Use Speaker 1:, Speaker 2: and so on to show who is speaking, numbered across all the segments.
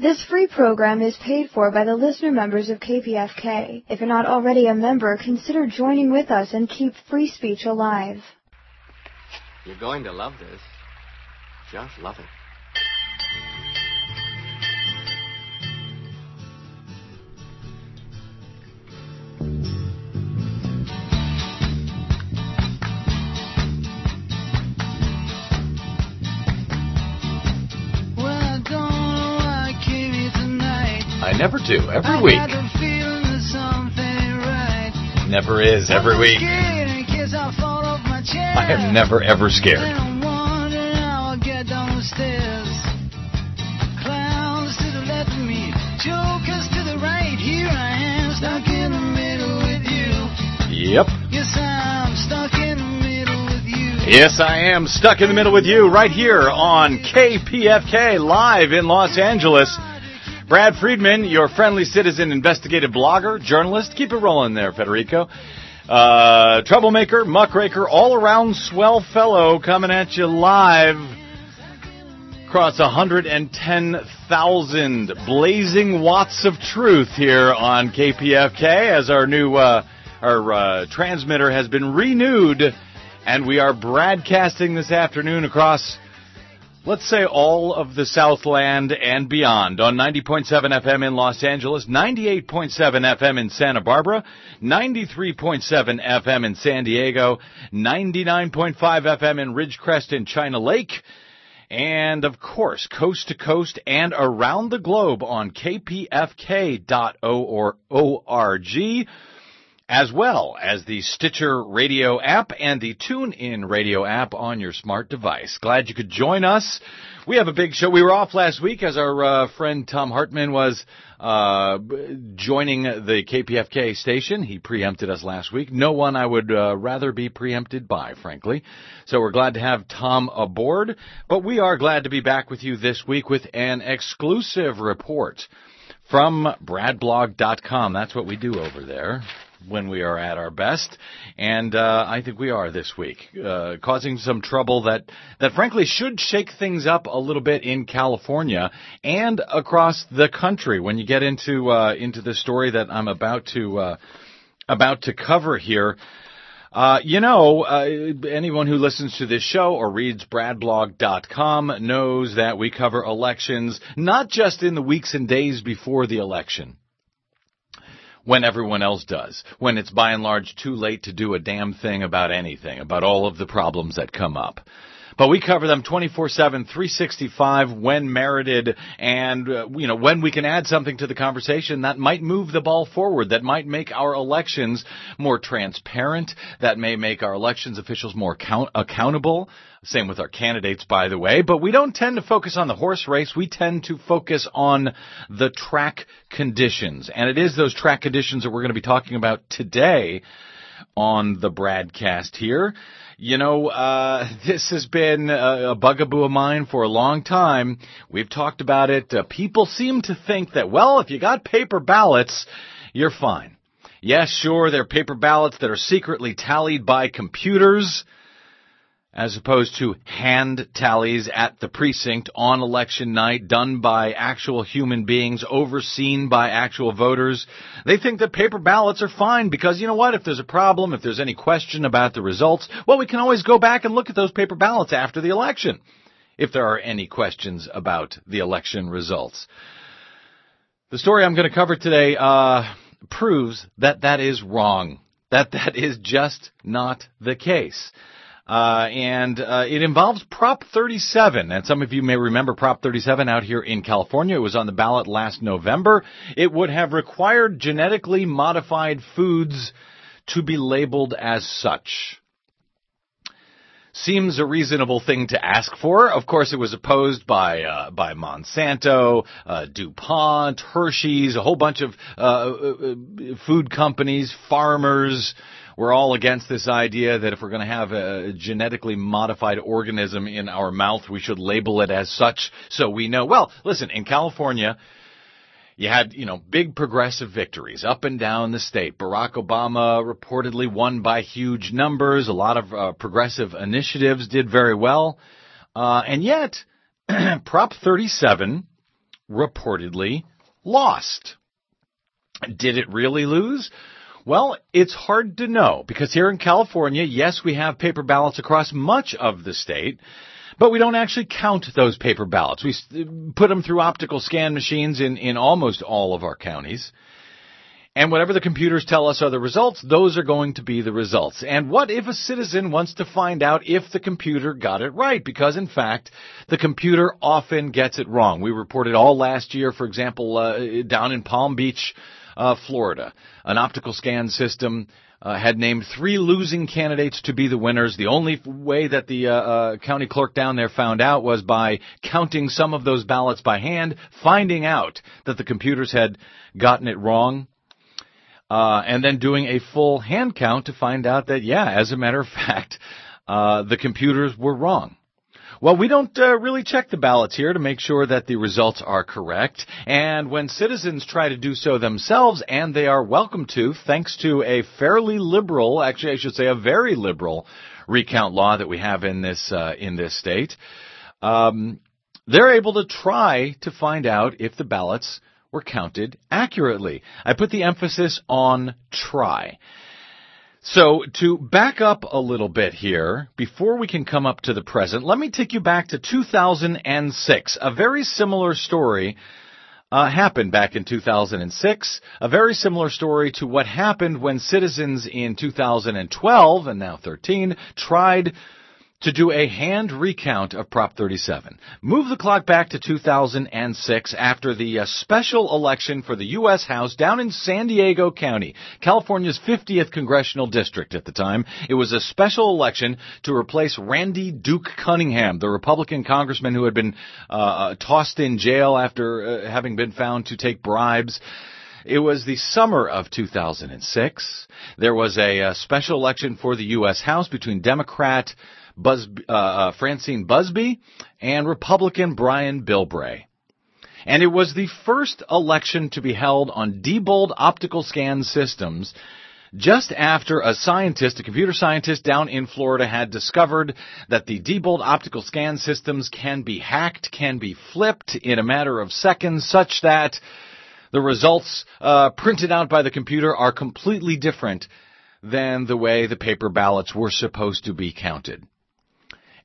Speaker 1: This free program is paid for by the listener members of KPFK. If you're not already a member, consider joining with us and keep free speech alive.
Speaker 2: You're going to love this. Just love it.
Speaker 3: Never do. Every week. Never is. Every week. I am never ever scared. Yep. Yes, I'm stuck in the middle with you. Yes, I am stuck in the middle with you right here on KPFK live in Los Angeles. Brad Friedman, your friendly citizen investigative blogger, journalist. Keep it rolling there, Federico. Uh, troublemaker, muckraker, all around swell fellow coming at you live across 110,000 blazing watts of truth here on KPFK as our new, uh, our, uh, transmitter has been renewed and we are broadcasting this afternoon across let's say all of the Southland and beyond on 90.7 FM in Los Angeles, 98.7 FM in Santa Barbara, 93.7 FM in San Diego, 99.5 FM in Ridgecrest in China Lake, and of course, coast to coast and around the globe on kpfk.org as well as the Stitcher radio app and the TuneIn radio app on your smart device. Glad you could join us. We have a big show. We were off last week as our uh, friend Thom Hartmann was uh, joining the KPFK station. He preempted us last week. No one I would uh, rather be preempted by, frankly. So we're glad to have Tom aboard. But we are glad to be back with you this week with an exclusive report from bradblog.com. That's what we do over there when we are at our best, and uh, I think we are this week, uh, causing some trouble that that frankly should shake things up a little bit in California and across the country. When you get into uh, into the story that I'm about to uh, about to cover here. Uh, you know, uh, anyone who listens to this show or reads bradblog.com knows that we cover elections not just in the weeks and days before the election when everyone else does, when it's by and large too late to do a damn thing about anything, about all of the problems that come up. But we cover them 24-7, 365 when merited and, uh, you know, when we can add something to the conversation that might move the ball forward, that might make our elections more transparent, that may make our elections officials more account- accountable. Same with our candidates, by the way. But we don't tend to focus on the horse race. We tend to focus on the track conditions. And it is those track conditions that we're going to be talking about today on the broadcast here. You know, uh, this has been a, a, bugaboo of mine for a long time. We've talked about it. Uh, people seem to think that, well, if you got paper ballots, you're fine. Yes, sure, they're paper ballots that are secretly tallied by computers as opposed to hand tallies at the precinct on election night done by actual human beings overseen by actual voters. They think that paper ballots are fine because you know what? If there's a problem, if there's any question about the results, well, we can always go back and look at those paper ballots after the election if there are any questions about the election results. The story I'm going to cover today uh, proves that that is wrong. That that is just not the case. Uh, and uh, it involves Prop 37. And some of you may remember Prop 37 out here in California. It was on the ballot last November. It would have required genetically modified foods to be labeled as such. Seems a reasonable thing to ask for. Of course, it was opposed by uh, by Monsanto, uh, DuPont, Hershey's, a whole bunch of uh, uh, food companies, farmers, we're all against this idea that if we're going to have a genetically modified organism in our mouth, we should label it as such so we know. Well, listen, in California, you had, you know, big progressive victories up and down the state. Barack Obama reportedly won by huge numbers. A lot of uh, progressive initiatives did very well. Uh, and yet, Prop 37 reportedly lost. Did it really lose? Well, it's hard to know because here in California, yes, we have paper ballots across much of the state, but we don't actually count those paper ballots. We put them through optical scan machines in, in almost all of our counties. And whatever the computers tell us are the results, those are going to be the results. And what if a citizen wants to find out if the computer got it right? Because in fact, the computer often gets it wrong. We reported all last year, for example, uh, down in Palm Beach, uh, Florida, an optical scan system uh, had named three losing candidates to be the winners. The only way that the uh, uh, county clerk down there found out was by counting some of those ballots by hand, finding out that the computers had gotten it wrong, uh, and then doing a full hand count to find out that, yeah, as a matter of fact, uh, the computers were wrong. Well, we don't uh, really check the ballots here to make sure that the results are correct. And when citizens try to do so themselves, and they are welcome to, thanks to a fairly liberal, actually I should say a very liberal recount law that we have in this uh, in this state, um, they're able to try to find out if the ballots were counted accurately. I put the emphasis on try. So to back up a little bit here, before we can come up to the present, let me take you back to 2006. A very similar story uh, happened back in 2006. A very similar story to what happened when citizens in 2012 and now 13 tried to do a hand recount of Prop 37. Move the clock back to 2006 after the uh, special election for the U.S. House down in San Diego County, California's 50th congressional district at the time. It was a special election to replace Randy Duke Cunningham, the Republican congressman who had been uh, uh tossed in jail after uh, having been found to take bribes. It was the summer of 2006. There was a, a uh, special election for the U.S. House between Democrat Buzz, uh, uh, Francine Busby and Republican Brian Bilbray. And it was the first election to be held on Diebold optical scan systems just after a scientist, a computer scientist down in Florida had discovered that the Diebold optical scan systems can be hacked, can be flipped in a matter of seconds such that the results uh, printed out by the computer are completely different than the way the paper ballots were supposed to be counted.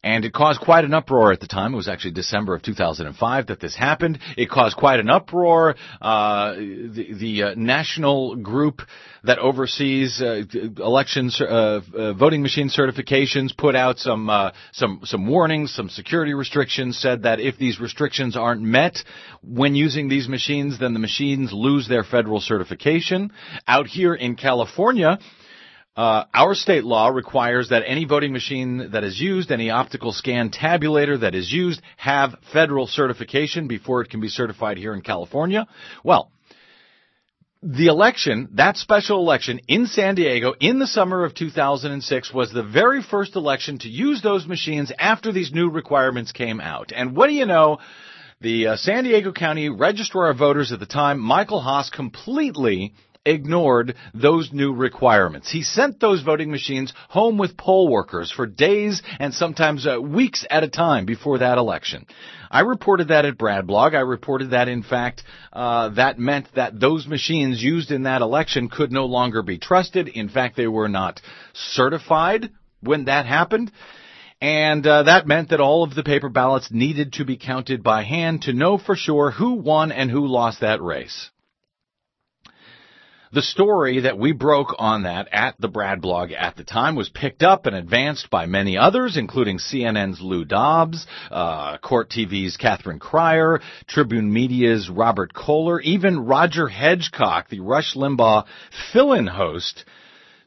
Speaker 3: And it caused quite an uproar at the time. It was actually December of 2005 that this happened. It caused quite an uproar. Uh, the, the uh, national group that oversees uh, elections, uh, uh, voting machine certifications, put out some uh, some some warnings, some security restrictions. Said that if these restrictions aren't met when using these machines, then the machines lose their federal certification. Out here in California. Uh, our state law requires that any voting machine that is used, any optical scan tabulator that is used, have federal certification before it can be certified here in California. Well, the election, that special election in San Diego in the summer of 2006 was the very first election to use those machines after these new requirements came out. And what do you know? The uh, San Diego County Registrar of Voters at the time, Michael Haas, completely ignored those new requirements. He sent those voting machines home with poll workers for days and sometimes uh, weeks at a time before that election. I reported that at Bradblog. I reported that in fact uh, that meant that those machines used in that election could no longer be trusted. In fact, they were not certified when that happened. And uh, that meant that all of the paper ballots needed to be counted by hand to know for sure who won and who lost that race. The story that we broke on that at the Brad blog at the time was picked up and advanced by many others, including CNN's Lou Dobbs, uh, Court TV's Catherine Crier, Tribune Media's Robert Koehler, even Roger Hedgecock, the Rush Limbaugh fill-in host,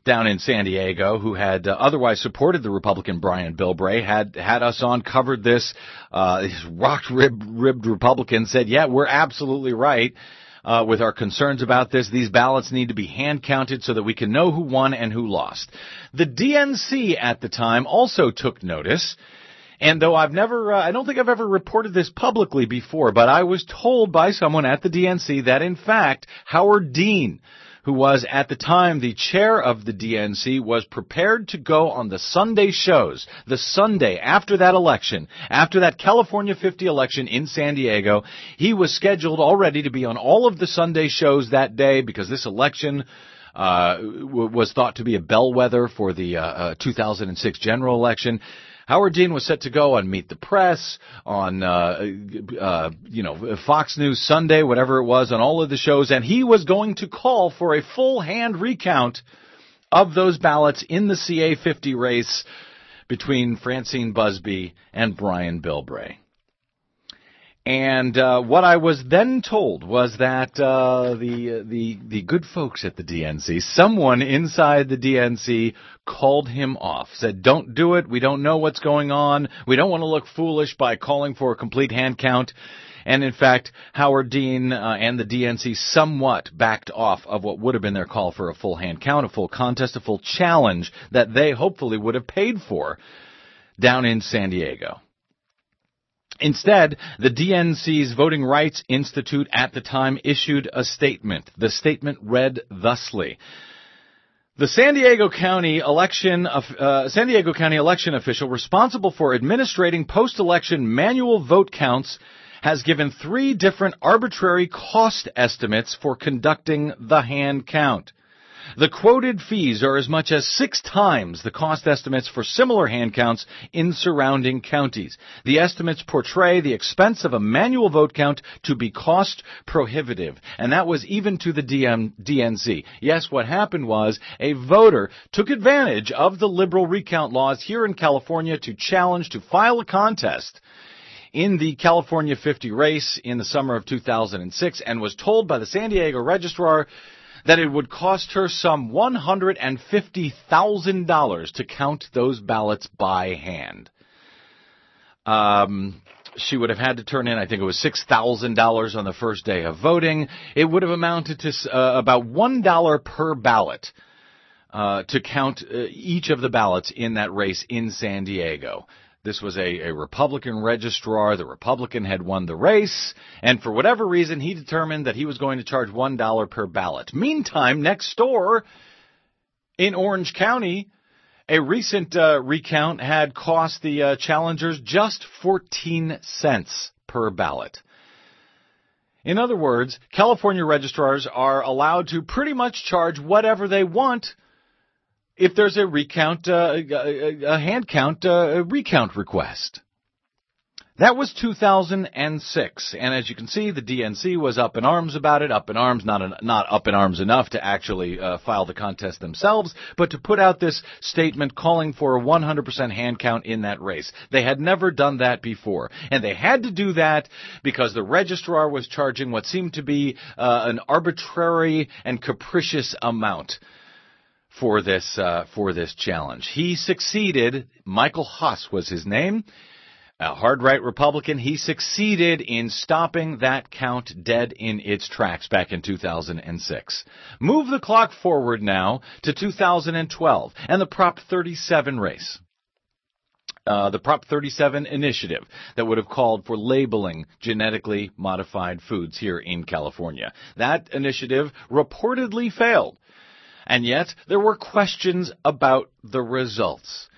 Speaker 3: down in San Diego who had uh, otherwise supported the Republican Brian Bilbray had had us on covered this uh this rock ribbed Republican said yeah we're absolutely right uh, with our concerns about this. These ballots need to be hand counted so that we can know who won and who lost. The DNC at the time also took notice. And though I've never, uh, I don't think I've ever reported this publicly before, but I was told by someone at the DNC that in fact, Howard Dean, who was at the time the chair of the DNC, was prepared to go on the Sunday shows, the Sunday after that election, after that California 50 election in San Diego. He was scheduled already to be on all of the Sunday shows that day because this election uh, was thought to be a bellwether for the uh, uh, 2006 general election. Howard Dean was set to go on Meet the Press, on uh, uh, you know Fox News Sunday, whatever it was, on all of the shows, and he was going to call for a full hand recount of those ballots in the CA 50 race between Francine Busby and Brian Bilbray. And uh, what I was then told was that uh, the the the good folks at the DNC, someone inside the DNC, called him off. Said, "Don't do it. We don't know what's going on. We don't want to look foolish by calling for a complete hand count." And in fact, Howard Dean uh, and the DNC somewhat backed off of what would have been their call for a full hand count, a full contest, a full challenge that they hopefully would have paid for down in San Diego. Instead, the DNC's Voting Rights Institute at the time issued a statement. The statement read thusly. The San Diego County election, uh, San Diego County election official responsible for administrating post-election manual vote counts has given three different arbitrary cost estimates for conducting the hand count. The quoted fees are as much as six times the cost estimates for similar hand counts in surrounding counties. The estimates portray the expense of a manual vote count to be cost prohibitive, and that was even to the DM, DNC. Yes, what happened was a voter took advantage of the liberal recount laws here in California to challenge to file a contest in the California 50 race in the summer of 2006 and was told by the San Diego registrar that it would cost her some $150,000 to count those ballots by hand. Um, she would have had to turn in, I think it was $6,000 on the first day of voting. It would have amounted to uh, about $1 per ballot. Uh, to count uh, each of the ballots in that race in San Diego. This was a, a Republican registrar. The Republican had won the race, and for whatever reason, he determined that he was going to charge $1 per ballot. Meantime, next door in Orange County, a recent uh, recount had cost the uh, challengers just 14 cents per ballot. In other words, California registrars are allowed to pretty much charge whatever they want if there's a recount, uh, a, hand count, uh, a recount request. That was 2006, and as you can see, the DNC was up in arms about it. Up in arms, not not up in arms enough to actually uh, file the contest themselves, but to put out this statement calling for a 100% hand count in that race. They had never done that before, and they had to do that because the registrar was charging what seemed to be uh, an arbitrary and capricious amount for this uh, for this challenge. He succeeded. Michael Haas was his name. A hard right Republican, he succeeded in stopping that count dead in its tracks back in 2006. Move the clock forward now to 2012 and the Prop 37 race. Uh, the Prop 37 initiative that would have called for labeling genetically modified foods here in California. That initiative reportedly failed. And yet, there were questions about the results.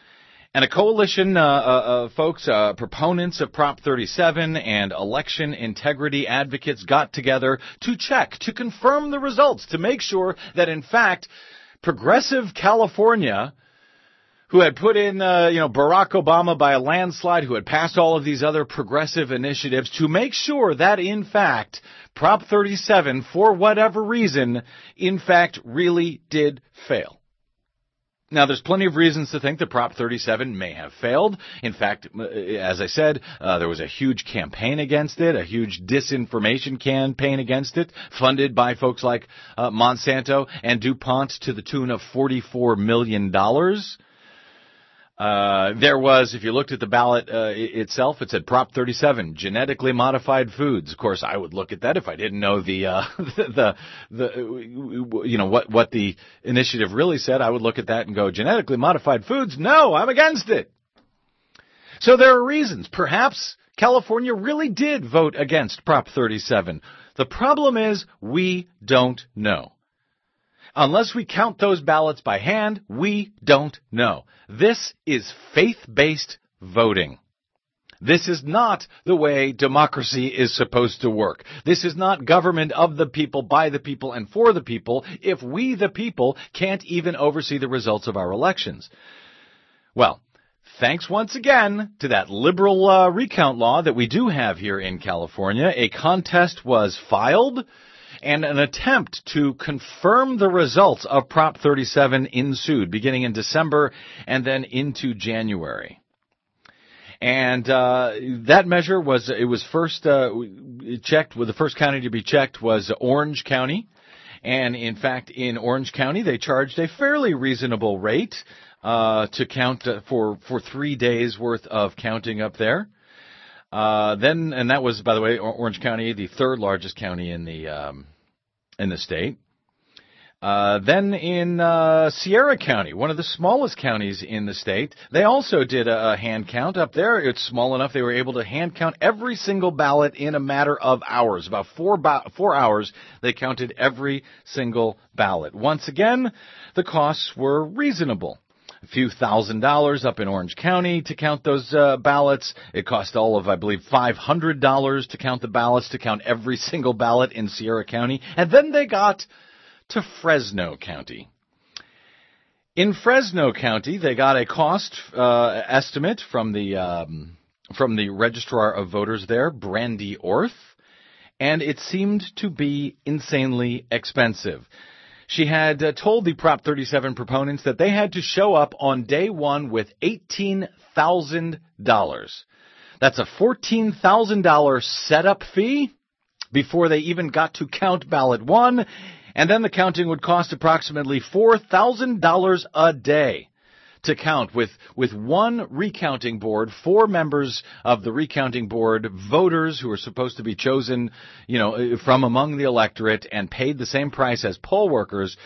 Speaker 3: And a coalition uh, uh, of folks, uh, proponents of Prop 37 and election integrity advocates got together to check, to confirm the results, to make sure that in fact, progressive California who had put in, uh, you know, Barack Obama by a landslide, who had passed all of these other progressive initiatives to make sure that, in fact, Prop 37, for whatever reason, in fact, really did fail. Now, there's plenty of reasons to think that Prop 37 may have failed. In fact, as I said, uh, there was a huge campaign against it, a huge disinformation campaign against it, funded by folks like uh, Monsanto and DuPont to the tune of $44 million. Uh, there was, if you looked at the ballot uh, itself, it said Prop 37, genetically modified foods. Of course, I would look at that if I didn't know the uh, the, the you know what what the initiative really said. I would look at that and go, genetically modified foods? No, I'm against it. So there are reasons. Perhaps California really did vote against Prop 37. The problem is we don't know. Unless we count those ballots by hand, we don't know. This is faith-based voting. This is not the way democracy is supposed to work. This is not government of the people, by the people, and for the people if we, the people, can't even oversee the results of our elections. Well, thanks once again to that liberal uh, recount law that we do have here in California. A contest was filed and an attempt to confirm the results of Prop 37 ensued beginning in December and then into January. And uh, that measure was it was first uh, checked. Well, the first county to be checked was Orange County, and in fact, in Orange County, they charged a fairly reasonable rate uh, to count uh, for for three days worth of counting up there. Uh, then, and that was, by the way, Orange County, the third largest county in the um, in the state. Uh, then in uh, Sierra County, one of the smallest counties in the state, they also did a, a, hand count up there. It's small enough they were able to hand count every single ballot in a matter of hours. About four four hours, they counted every single ballot. Once again, the costs were reasonable. A few thousand dollars up in Orange County to count those uh, ballots. It cost all of, I believe, five hundred dollars to count the ballots, to count every single ballot in Sierra County, and then they got to Fresno County. In Fresno County, they got a cost uh, estimate from the um, from the registrar of voters there, Brandi Orth, and it seemed to be insanely expensive. She had uh, told the Prop 37 proponents that they had to show up on day one with $18,000. That's a $14,000 setup fee before they even got to count ballot one, and then the counting would cost approximately $4,000 a day to count with, with one recounting board, four members of the recounting board, voters who are supposed to be chosen, you know, from among the electorate and paid the same price as poll workers,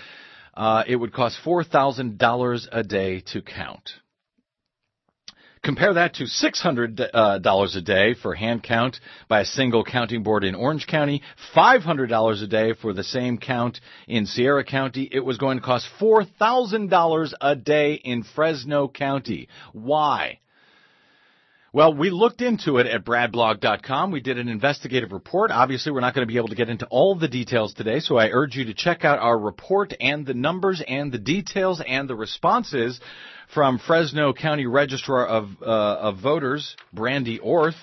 Speaker 3: uh, it would cost $4,000 a day to count. Compare that to $600 uh, a day for hand count by a single counting board in Orange County, $500 a day for the same count in Sierra County. It was going to cost $4,000 a day in Fresno County. Why? Well, we looked into it at bradblog.com. We did an investigative report. Obviously, we're not going to be able to get into all the details today, so I urge you to check out our report and the numbers and the details and the responses from Fresno County Registrar of, uh, of Voters, Brandi Orth,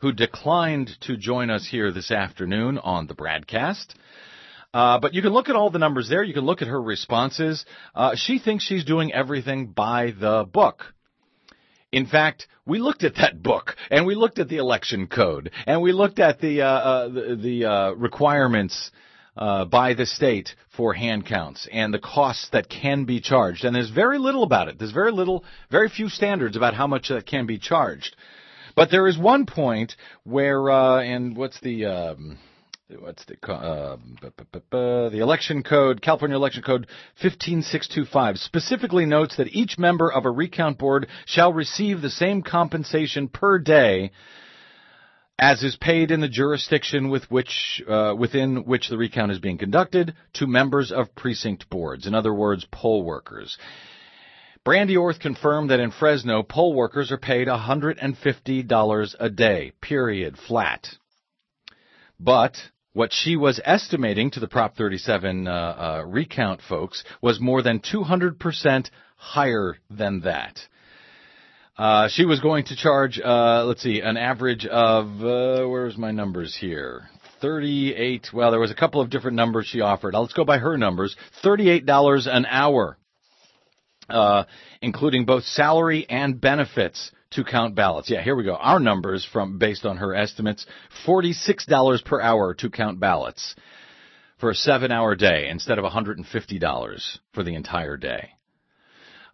Speaker 3: who declined to join us here this afternoon on the broadcast. Uh, but you can look at all the numbers there. You can look at her responses. Uh, she thinks she's doing everything by the book. In fact, we looked at that book and we looked at the election code and we looked at the uh, uh the, the uh, requirements uh, by the state for hand counts and the costs that can be charged. And there's very little about it. There's very little, very few standards about how much that can be charged. But there is one point where, uh, and what's the, um, what's the uh, the election code California election code 15625 specifically notes that each member of a recount board shall receive the same compensation per day as is paid in the jurisdiction with which, uh, within which the recount is being conducted to members of precinct boards, in other words, poll workers. Brandi Orth confirmed that in Fresno, poll workers are paid $150 a day, period, flat. But what she was estimating to the Prop 37 uh, uh, recount folks was more than 200% higher than that. Uh, she was going to charge, uh, let's see, an average of, uh, where's my numbers here? 38, well, there was a couple of different numbers she offered. Let's go by her numbers. $38 an hour, uh, including both salary and benefits to count ballots. Yeah, here we go. Our numbers from, based on her estimates, $46 per hour to count ballots for a seven hour day instead of $150 for the entire day.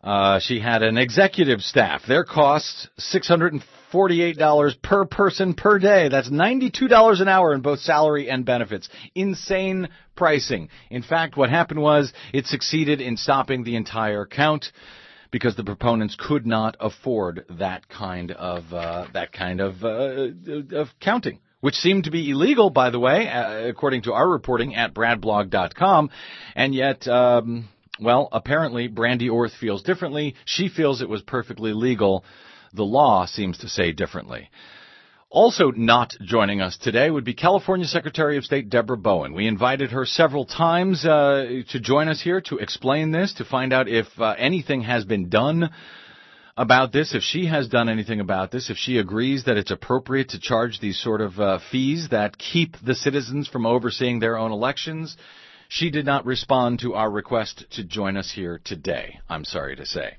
Speaker 3: Uh, she had an executive staff. Their costs $648 per person per day. That's $92 an hour in both salary and benefits. Insane pricing. In fact, what happened was it succeeded in stopping the entire count because the proponents could not afford that kind of uh, that kind of uh, of counting which seemed to be illegal, by the way, uh, according to our reporting at bradblog.com. And yet, um, well, apparently Brandi Orth feels differently. She feels it was perfectly legal. The law seems to say differently. Also not joining us today would be California Secretary of State Debra Bowen. We invited her several times uh, to join us here to explain this, to find out if uh, anything has been done about this, if she has done anything about this, if she agrees that it's appropriate to charge these sort of uh, fees that keep the citizens from overseeing their own elections. She did not respond to our request to join us here today, I'm sorry to say.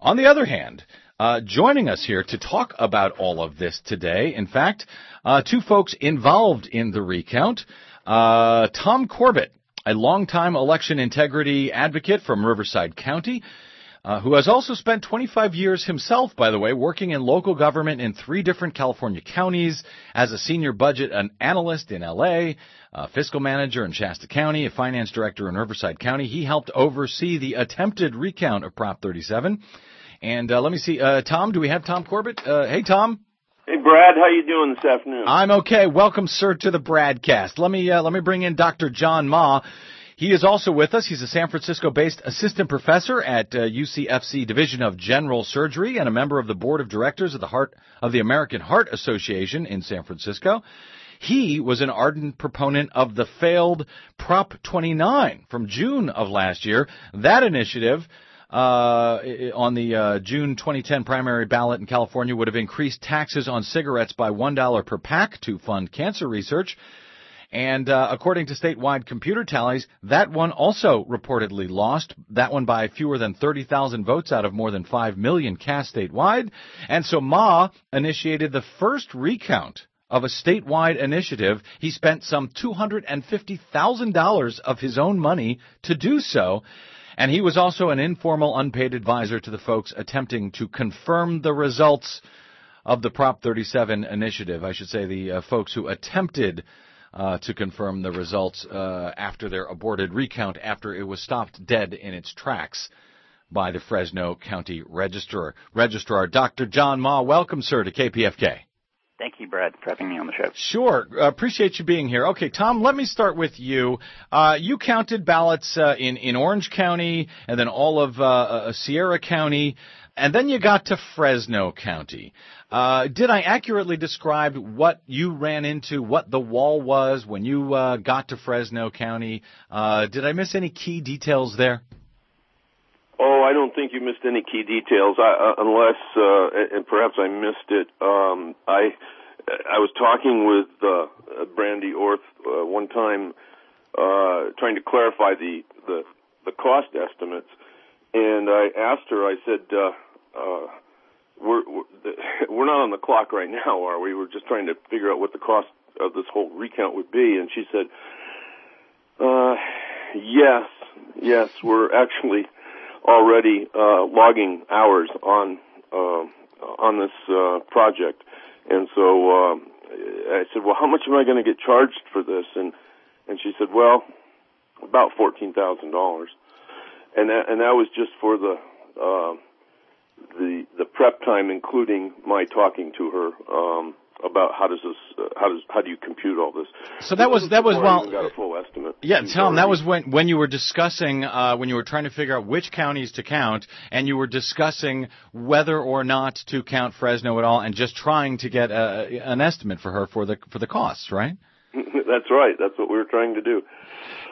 Speaker 3: On the other hand, uh, joining us here to talk about all of this today, in fact, uh, two folks involved in the recount. Uh, Tom Courbat, a longtime election integrity advocate from Riverside County, uh, who has also spent 25 years himself, by the way, working in local government in three different California counties as a senior budget analyst in LA, a fiscal manager in Shasta County, a finance director in Riverside County. He helped oversee the attempted recount of Prop 37. And uh, let me see, uh, Tom, do we have Tom Courbat? Uh, hey, Tom.
Speaker 4: Hey Brad, how you doing this afternoon?
Speaker 3: I'm okay. Welcome, sir, to the broadcast. Let me uh, let me bring in Dr. John Maa. He is also with us. He's a San Francisco-based assistant professor at uh, UCSF Division of General Surgery and a member of the board of directors of the Heart of the American Heart Association in San Francisco. He was an ardent proponent of the failed Prop 29 from June of last year. That initiative uh, on the uh, June 2010 primary ballot in California would have increased taxes on cigarettes by $1 per pack to fund cancer research. And uh, according to statewide computer tallies, that one also reportedly lost. That one by fewer than 30,000 votes out of more than 5 million cast statewide. And so Maa initiated the first recount of a statewide initiative. He spent some $250,000 of his own money to do so. And he was also an informal unpaid advisor to the folks attempting to confirm the results of the Prop 37 initiative. I should say the uh, folks who attempted uh, to confirm the results uh, after their aborted recount after it was stopped dead in its tracks by the Fresno County Registrar. Registrar Dr. John Maa, welcome, sir, to KPFK.
Speaker 5: Thank you, Brad, for having me on the show.
Speaker 3: Sure. Uh, appreciate you being here. Okay, Tom, let me start with you. Uh, you counted ballots uh, in, in Orange County and then all of uh, uh, Sierra County, and then you got to Fresno County. Uh, did I accurately describe what you ran into, what the wall was when you uh, got to Fresno County? Uh, did I miss any key details there?
Speaker 4: Oh, I don't think you missed any key details, I, uh, unless, uh, and perhaps I missed it. Um, I I was talking with uh, Brandi Orth uh, one time, uh, trying to clarify the, the the cost estimates, and I asked her. I said. Uh, uh, we're we're not on the clock right now, are we? We're just trying to figure out what the cost of this whole recount would be. And she said, uh, "Yes, yes, we're actually already uh, logging hours on uh, on this uh, project." And so uh, I said, "Well, how much am I going to get charged for this?" And and she said, "Well, about fourteen thousand dollars." And that, and that was just for the uh, the the prep time, including my talking to her um, about how does this uh, how does how do you compute all this.
Speaker 3: So that was that was
Speaker 4: well. Got a full estimate.
Speaker 3: Yeah, Tom, that was when when you were discussing uh, when you were trying to figure out which counties to count, and you were discussing whether or not to count Fresno at all, and just trying to get a, an estimate for her for the for the costs, right?
Speaker 4: That's right. That's what we were trying to do.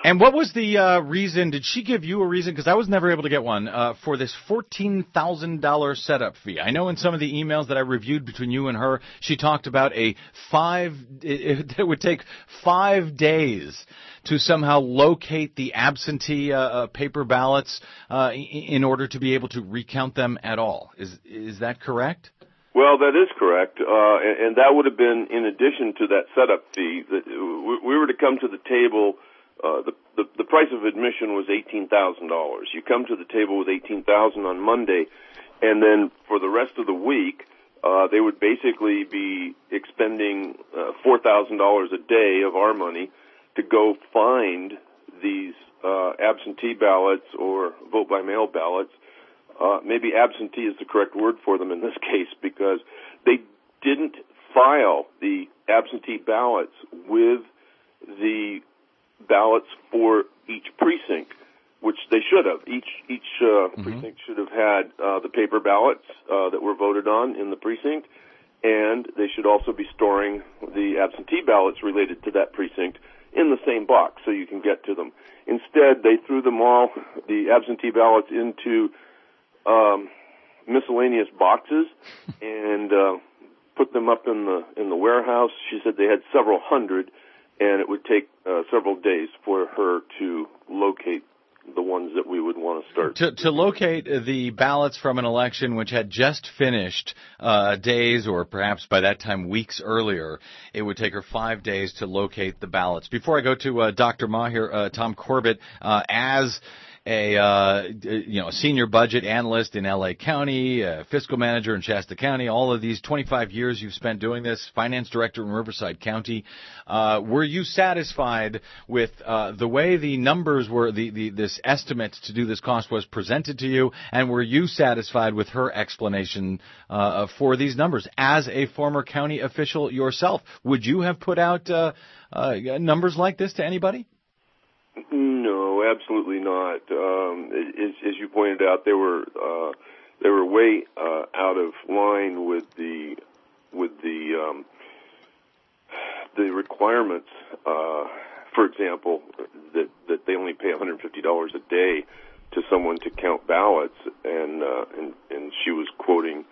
Speaker 3: And what was the uh, reason? Did she give you a reason? Because I was never able to get one uh, for this fourteen thousand dollar setup fee. I know in some of the emails that I reviewed between you and her, she talked about a five. It, it would take five days to somehow locate the absentee uh, uh paper ballots uh, in order to be able to recount them at all. Is is that correct?
Speaker 4: Well, that is correct, uh, and, and that would have been in addition to that setup fee. That we were to come to the table uh, the, the the price of admission was eighteen thousand dollars. You come to the table with eighteen thousand on Monday, and then for the rest of the week, uh, they would basically be expending uh, four thousand dollars a day of our money to go find these uh, absentee ballots or vote by mail ballots. Uh, maybe absentee is the correct word for them in this case because they didn't file the absentee ballots with the ballots for each precinct, which they should have. Each each uh, mm-hmm. precinct should have had uh, the paper ballots uh, that were voted on in the precinct, and they should also be storing the absentee ballots related to that precinct in the same box so you can get to them. Instead, they threw them all, the absentee ballots, into um, miscellaneous boxes and uh, put them up in the in the warehouse. She said they had several hundred, and it would take uh, several days for her to locate the ones that we would want to start.
Speaker 3: To, to locate the ballots from an election which had just finished uh, days or perhaps by that time weeks earlier, it would take her five days to locate the ballots. Before I go to uh, Dr. Mahir, uh, Tom Courbat, uh, as a uh, you know a senior budget analyst in LA County, a fiscal manager in Shasta County. All of these 25 years you've spent doing this, finance director in Riverside County. Uh, were you satisfied with uh, the way the numbers were, the, the this estimate to do this cost was presented to you, and were you satisfied with her explanation uh, for these numbers as a former county official yourself? Would you have put out uh, uh, numbers like this to anybody?
Speaker 4: No, absolutely not. Um, as, as you pointed out, they were uh, they were way uh, out of line with the with the um, the requirements. Uh, for example, that that they only pay $150 a day to someone to count ballots, and uh, and and she was quoting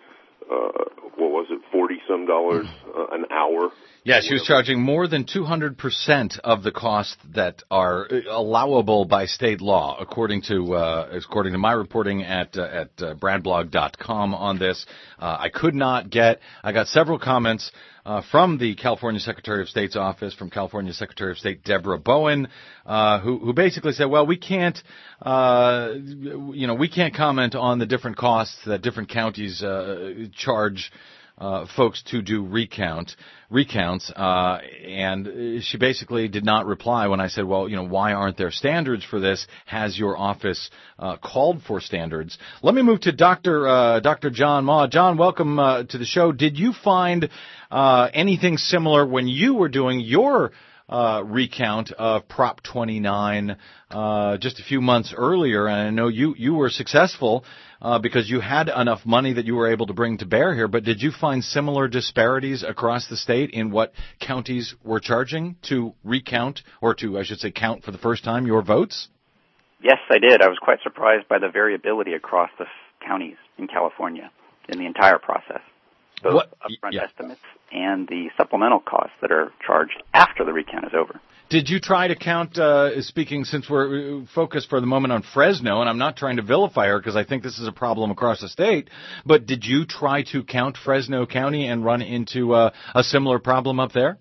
Speaker 4: uh, what was it, forty some dollars uh, an hour.
Speaker 3: Yeah, she was charging more than two hundred percent of the costs that are allowable by state law, according to uh, according to my reporting at uh, at uh, bradblog.com on this. Uh, I could not get. I got several comments uh, from the California Secretary of State's office, from California Secretary of State Debra Bowen, uh, who, who basically said, "Well, we can't, uh, you know, we can't comment on the different costs that different counties uh, charge." Uh, folks to do recount recounts, uh, and she basically did not reply when I said, "Well, you know, why aren't there standards for this? Has your office uh, called for standards?" Let me move to Dr. Uh, Dr. John Maa. John, welcome uh, to the show. Did you find uh, anything similar when you were doing your uh, recount of Prop 29 uh, just a few months earlier, and I know you you were successful uh, because you had enough money that you were able to bring to bear here. But did you find similar disparities across the state in what counties were charging to recount, or to I should say count for the first time your votes?
Speaker 5: Yes, I did. I was quite surprised by the variability across the counties in California in the entire process both what? upfront yeah. estimates and the supplemental costs that are charged after the recount is over.
Speaker 3: Did you try to count, uh, speaking since we're uh, focused for the moment on Fresno, and I'm not trying to vilify her because I think this is a problem across the state, but did you try to count Fresno County and run into uh, a similar problem up there?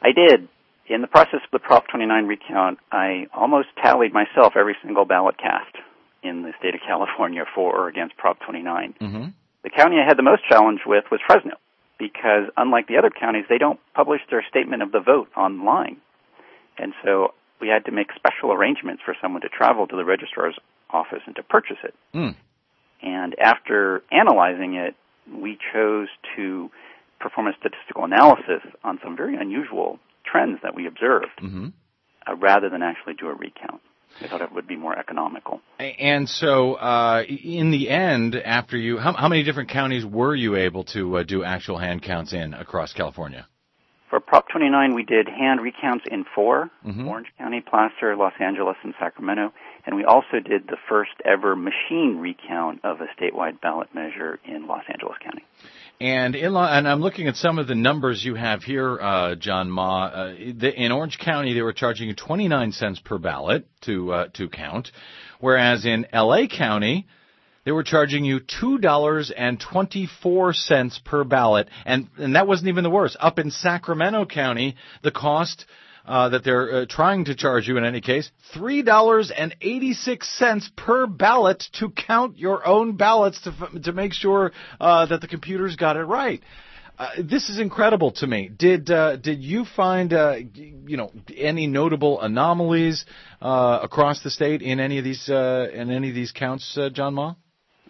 Speaker 5: I did. In the process of the Prop 29 recount, I almost tallied myself every single ballot cast in the state of California for or against Prop 29. Mm-hmm. The county I had the most challenge with was Fresno because unlike the other counties, they don't publish their statement of the vote online. And so we had to make special arrangements for someone to travel to the registrar's office and to purchase it. Mm. And after analyzing it, we chose to perform a statistical analysis on some very unusual trends that we observed mm-hmm. uh, rather than actually do a recount. I thought it would be more economical.
Speaker 3: And so, uh, in the end, after you, how, how, many different counties were you able to uh, do actual hand counts in across California?
Speaker 5: For Prop 29, we did hand recounts in 4 mm-hmm. Orange County, Placer, Los Angeles, and Sacramento. And we also did the first ever machine recount of a statewide ballot measure in Los Angeles County.
Speaker 3: And in, and I'm looking at some of the numbers you have here, uh, John Maa. Uh, the, in Orange County, they were charging you 29 cents per ballot to uh, to count, whereas in L.A. County, they were charging you two dollars and twenty four cents per ballot, and and that wasn't even the worst. Up in Sacramento County, the cost uh, that they're uh, trying to charge you in any case, $3.86 per ballot to count your own ballots to, to make sure uh, that the computers got it right. Uh, this is incredible to me. Did uh, did you find uh, you know any notable anomalies uh, across the state in any of these uh, in any of these counts, John Maa?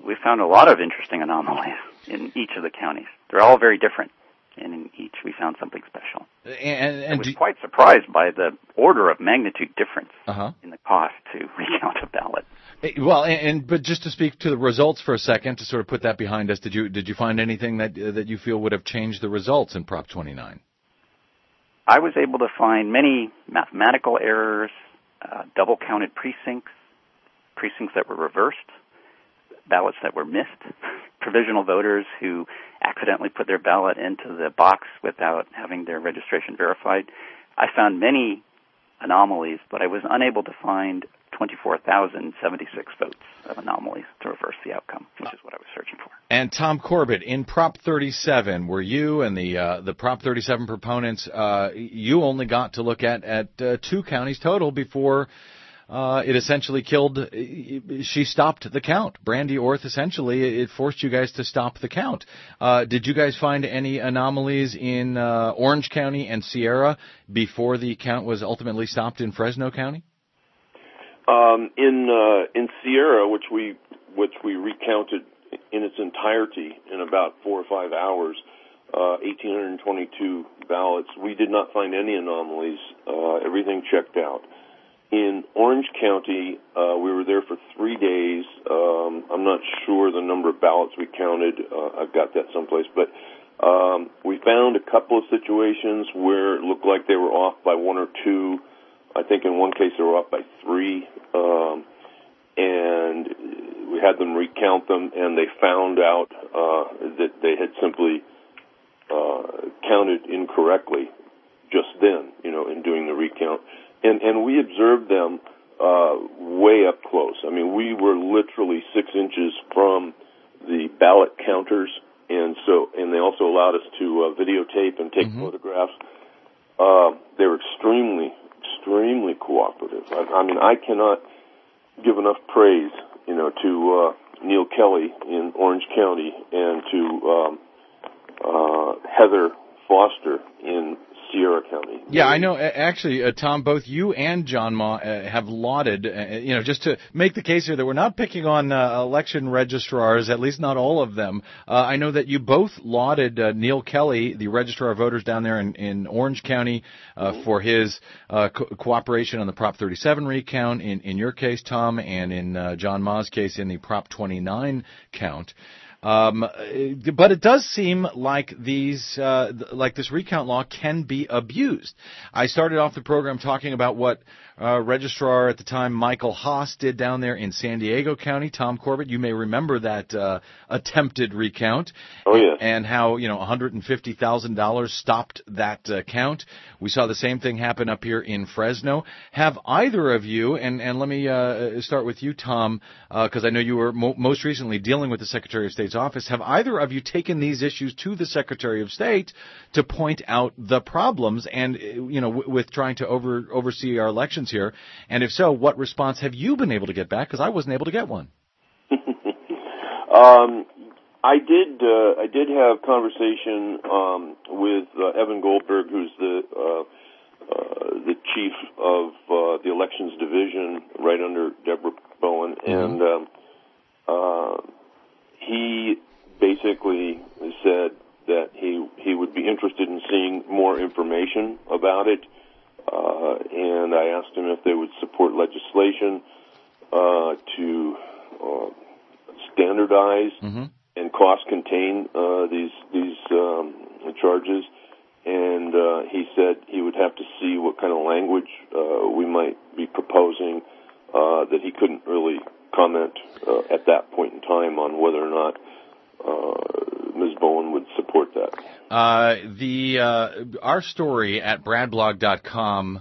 Speaker 5: We found a lot of interesting anomalies in each of the counties. They're all very different and in each we found something special.
Speaker 3: And, and
Speaker 5: I was quite surprised by the order of magnitude difference
Speaker 3: uh-huh.
Speaker 5: in the cost to recount a ballot.
Speaker 3: Eh, well, and, and, but just to speak to the results for a second, to sort of put that behind us, did you did you find anything that uh, that you feel would have changed the results in Prop 29?
Speaker 5: I was able to find many mathematical errors, uh, double counted precincts, precincts that were reversed, ballots that were missed, provisional voters who accidentally put their ballot into the box without having their registration verified. I found many anomalies, but I was unable to find 24,076 votes of anomalies to reverse the outcome, which is what I was searching for.
Speaker 3: And Tom Courbat, in Prop 37, were you and the uh, the Prop 37 proponents? Uh, you only got to look at at uh, two counties total before uh, it essentially killed. She stopped the count. Brandi Orth essentially it forced you guys to stop the count. Uh, did you guys find any anomalies in uh, Orange County and Sierra before the count was ultimately stopped in Fresno County?
Speaker 4: Um, in uh, in Sierra, which we which we recounted in its entirety in about four or five hours, uh, 1,822 ballots. We did not find any anomalies. Uh, everything checked out in Orange County, uh, we were there for three days. Um, I'm not sure the number of ballots we counted. Uh, I've got that someplace, but um, we found a couple of situations where it looked like they were off by one or two. I think in one case they were off by three, um, and we had them recount them, and they found out uh, that they had simply uh, counted incorrectly just then, you know, in doing the recount and and we observed them uh, way up close. I mean, we were literally six inches from the ballot counters, and so and they also allowed us to uh, videotape and take mm-hmm. photographs. Uh, they were extremely, extremely cooperative. I, I mean, I cannot give enough praise, you know, to uh, Neal Kelley in Orange County and to um, uh, Heather Foster in Sierra County.
Speaker 3: Yeah, I know. Actually, uh, Tom, both you and John Maa uh, have lauded, uh, you know, just to make the case here that we're not picking on uh, election registrars, at least not all of them. Uh, I know that you both lauded uh, Neal Kelley, the registrar of voters down there in, in Orange County, mm-hmm. for his co- cooperation on the Prop 37 recount. In in your case, Tom, and in John Maa's case, in the Prop 29 count. Um, but it does seem like these, uh, like this recount law can be abused. I started off the program talking about what uh, registrar at the time, Michael Haas, did down there in San Diego County. Tom Courbat, you may remember that uh, attempted recount.
Speaker 4: Oh yeah.
Speaker 3: And how you know 150 thousand dollars stopped that uh, count. We saw the same thing happen up here in Fresno. Have either of you, and and let me uh, start with you, Tom, because uh, I know you were mo- most recently dealing with the Secretary of State's office. Have either of you taken these issues to the Secretary of State to point out the problems and you know w- with trying to over oversee our elections? Questions here? And if so, what response have you been able to get back? Because I wasn't able to get one.
Speaker 4: um, I did. Uh, I did have conversation um, with uh, Evan Goldberg, who's the uh, uh, the chief of uh, the elections division, right under Debra Bowen, mm-hmm. and um, uh, he basically said that he he would be interested in seeing more information about it uh, and I asked him if they would support legislation uh, to uh, standardize mm-hmm. and cost contain uh, these these um, charges. And uh, he said he would have to see what kind of language uh, we might be proposing. Uh, that he couldn't really comment uh, at that point in time on whether or not uh, Ms. Bowen would support that.
Speaker 3: Uh, the uh, our story at bradblog.com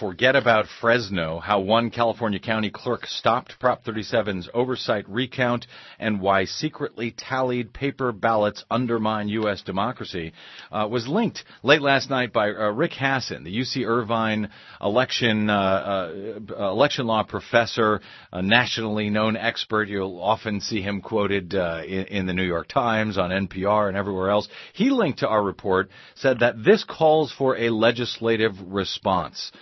Speaker 3: forget about Fresno, how one California county clerk stopped Prop 37's oversight recount, and why secretly tallied paper ballots undermine U.S. democracy, uh, was linked late last night by uh, Rick Hasen, the UC Irvine election uh, uh, election law professor, a nationally known expert. You'll often see him quoted uh, in, in the New York Times, on NPR, and everywhere else. He linked to our report, said that this calls for a legislative response.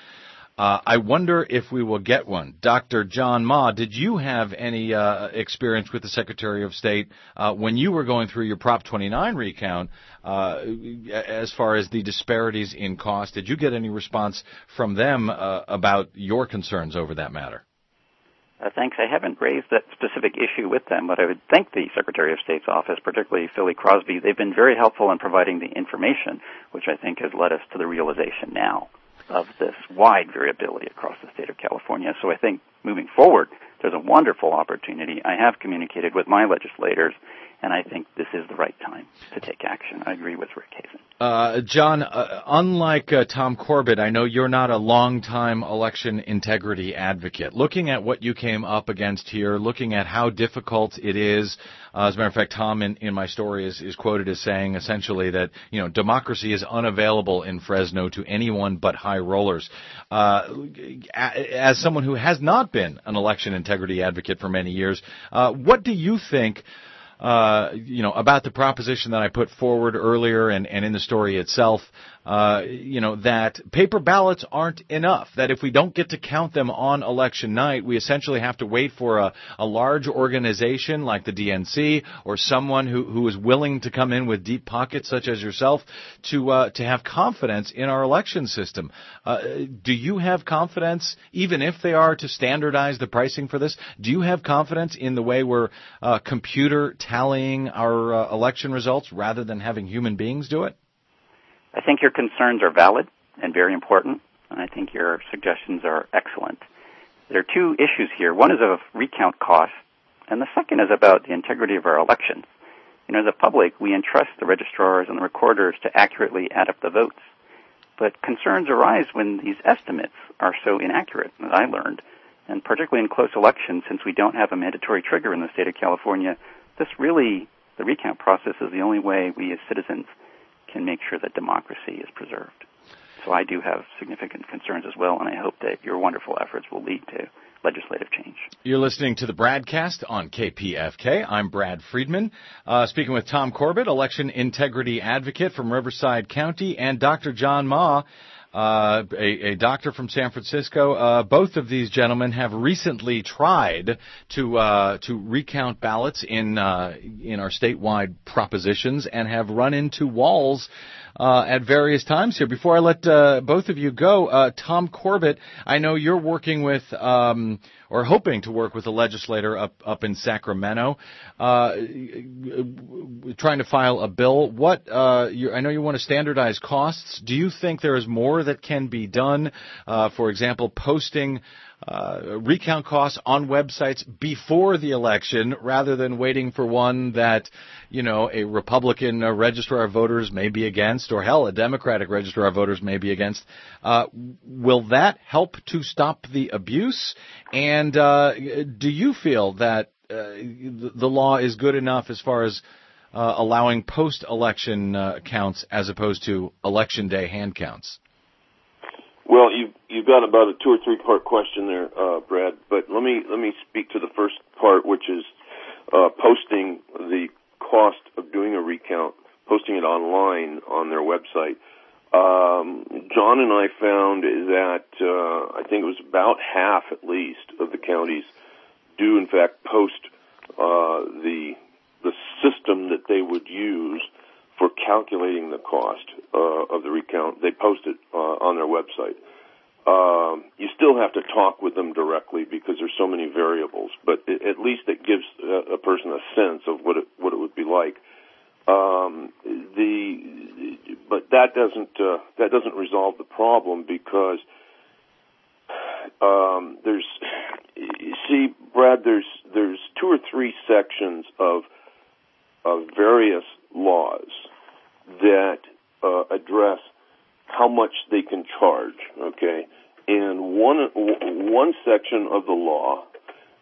Speaker 3: Uh, I wonder if we will get one. Dr. John Maa, did you have any uh, experience with the Secretary of State uh, when you were going through your Prop 29 recount uh, as far as the disparities in cost? Did you get any response from them uh, about your concerns over that matter?
Speaker 5: Uh, thanks. I haven't raised that specific issue with them, but I would thank the Secretary of State's office, particularly Philly Crosby. They've been very helpful in providing the information, which I think has led us to the realization now of this wide variability across the state of California. So I think moving forward, there's a wonderful opportunity. I have communicated with my legislators and I think this is the right time to take action. I agree with Rick Hasen.
Speaker 3: Uh, John, uh, unlike uh, Tom Courbat, I know you're not a long-time election integrity advocate. Looking at what you came up against here, looking at how difficult it is, uh, as a matter of fact, Tom in, in my story is, is quoted as saying essentially that you know democracy is unavailable in Fresno to anyone but high rollers. Uh, as someone who has not been an election integrity advocate for many years, uh, what do you think? Uh, you know, about the proposition that I put forward earlier and, and in the story itself uh, you know, that paper ballots aren't enough. That if we don't get to count them on election night, we essentially have to wait for a, a large organization like the DNC or someone who, who is willing to come in with deep pockets, such as yourself, to uh, to have confidence in our election system. Uh, do you have confidence, even if they are to standardize the pricing for this? Do you have confidence in the way we're uh, computer tallying our uh, election results rather than having human beings do it?
Speaker 5: I think your concerns are valid and very important, and I think your suggestions are excellent. There are two issues here. One is of recount costs, and the second is about the integrity of our elections. You know, as a public, we entrust the registrars and the recorders to accurately add up the votes. But concerns arise when these estimates are so inaccurate, as I learned, and particularly in close elections, since we don't have a mandatory trigger in the state of California, this really, the recount process is the only way we as citizens can make sure that democracy is preserved. So I do have significant concerns as well, and I hope that your wonderful efforts will lead to legislative change.
Speaker 3: You're listening to the BradCast on KPFK. I'm Brad Friedman, uh, speaking with Tom Courbat, election integrity advocate from Riverside County, and Dr. John Maa, uh, a, a, doctor from San Francisco. Uh, both of these gentlemen have recently tried to uh, to recount ballots in uh, in our statewide propositions and have run into walls uh, at various times here. Before I let uh, both of you go, Tom Courbat, I know you're working with. Um, or hoping to work with a legislator up up in Sacramento, uh, trying to file a bill. What uh, I know you want to standardize costs. Do you think there is more that can be done? Uh, for example, posting uh, recount costs on websites before the election rather than waiting for one that, you know, a Republican uh, registrar of voters may be against, or hell, a Democratic registrar of voters may be against. Uh, will that help to stop the abuse? And uh, do you feel that uh, the law is good enough as far as uh, allowing post-election counts as opposed to election day hand counts?
Speaker 4: Well, you you've got about a two or three part question there, uh, Brad. But let me let me speak to the first part, which is uh, posting the cost of doing a recount, posting it online on their website. Um, John and I found that uh, I think it was about half, at least, of the counties do in fact post uh, the the system that they would use for calculating the cost uh, of the recount. They post it uh, on their website. Um, you still have to talk with them directly because there's so many variables, but it, at least it gives a, a, person a sense of what it what it would be like. Um, the but that doesn't uh, that doesn't resolve the problem because um, there's see Brad there's there's two or three sections of of various laws that uh, address how much they can charge. Okay, and one one section of the law,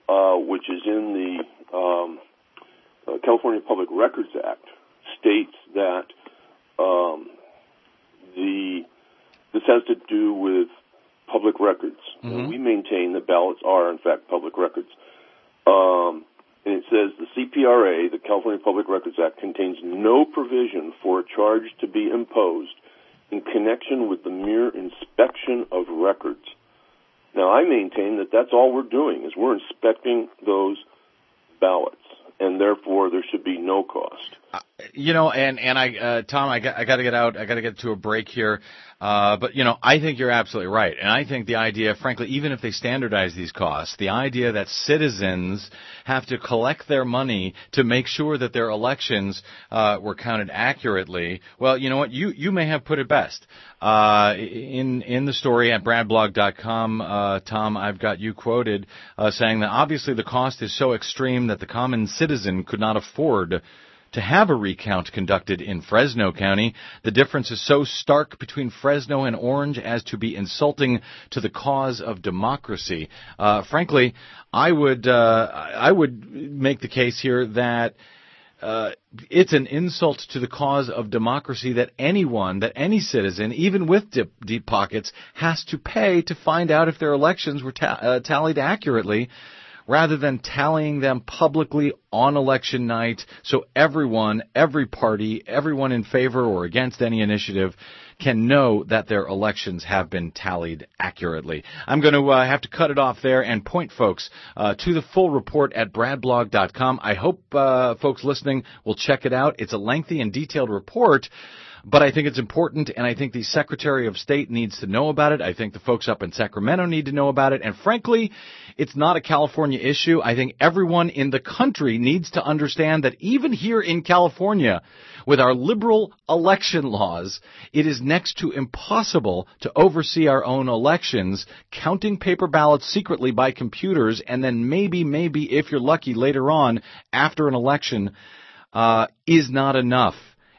Speaker 4: uh, which is in the um, uh, California Public Records Act, states that um, the this has to do with public records. Mm-hmm. We maintain that ballots are in fact public records. Um, and it says the CPRA, the California Public Records Act, contains no provision for a charge to be imposed in connection with the mere inspection of records. Now, I maintain that that's all we're doing is we're inspecting those ballots, and therefore there should be no cost.
Speaker 3: Uh, you know, and and I, uh, Tom, I got I got to get out. I got to get to a break here. Uh, but you know, I think you're absolutely right, and I think the idea, frankly, even if they standardize these costs, the idea that citizens have to collect their money to make sure that their elections uh, were counted accurately. Well, you know what? You you may have put it best uh, in in the story at bradblog.com. Uh, Tom, I've got you quoted uh, saying that obviously the cost is so extreme that the common citizen could not afford to have a recount conducted in Fresno County. The difference is so stark between Fresno and Orange as to be insulting to the cause of democracy. Uh, frankly, I would uh, I would make the case here that. Uh, it's an insult to the cause of democracy that anyone, that any citizen, even with deep, deep pockets, has to pay to find out if their elections were ta- uh, tallied accurately rather than tallying them publicly on election night so everyone, every party, everyone in favor or against any initiative can know that their elections have been tallied accurately. I'm going to uh, have to cut it off there and point folks uh, to the full report at bradblog.com. I hope uh, folks listening will check it out. It's a lengthy and detailed report but I think it's important, and I think the Secretary of State needs to know about it. I think the folks up in Sacramento need to know about it. And frankly, it's not a California issue. I think everyone in the country needs to understand that even here in California, with our liberal election laws, it is next to impossible to oversee our own elections, counting paper ballots secretly by computers, and then maybe, maybe, if you're lucky later on, after an election, uh, is not enough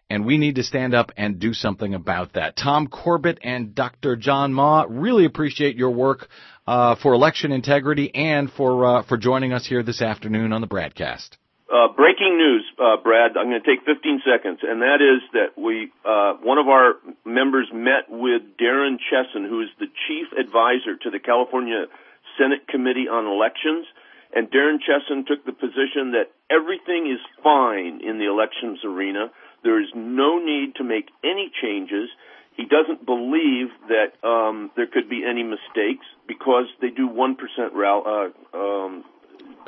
Speaker 3: and we need to stand up and do something about that. Tom Courbat and Dr. John Maa, really appreciate your work uh, for election integrity and for uh, for joining us here this afternoon on the BradCast.
Speaker 4: Uh, breaking news, uh, Brad. I'm going to take 15 seconds, and that is that we uh, one of our members met with Darren Chesin, who is the chief advisor to the California Senate Committee on Elections. And Darren Chesin took the position that everything is fine in the elections arena there is no need to make any changes. He doesn't believe that um, there could be any mistakes because they do one percent uh, um,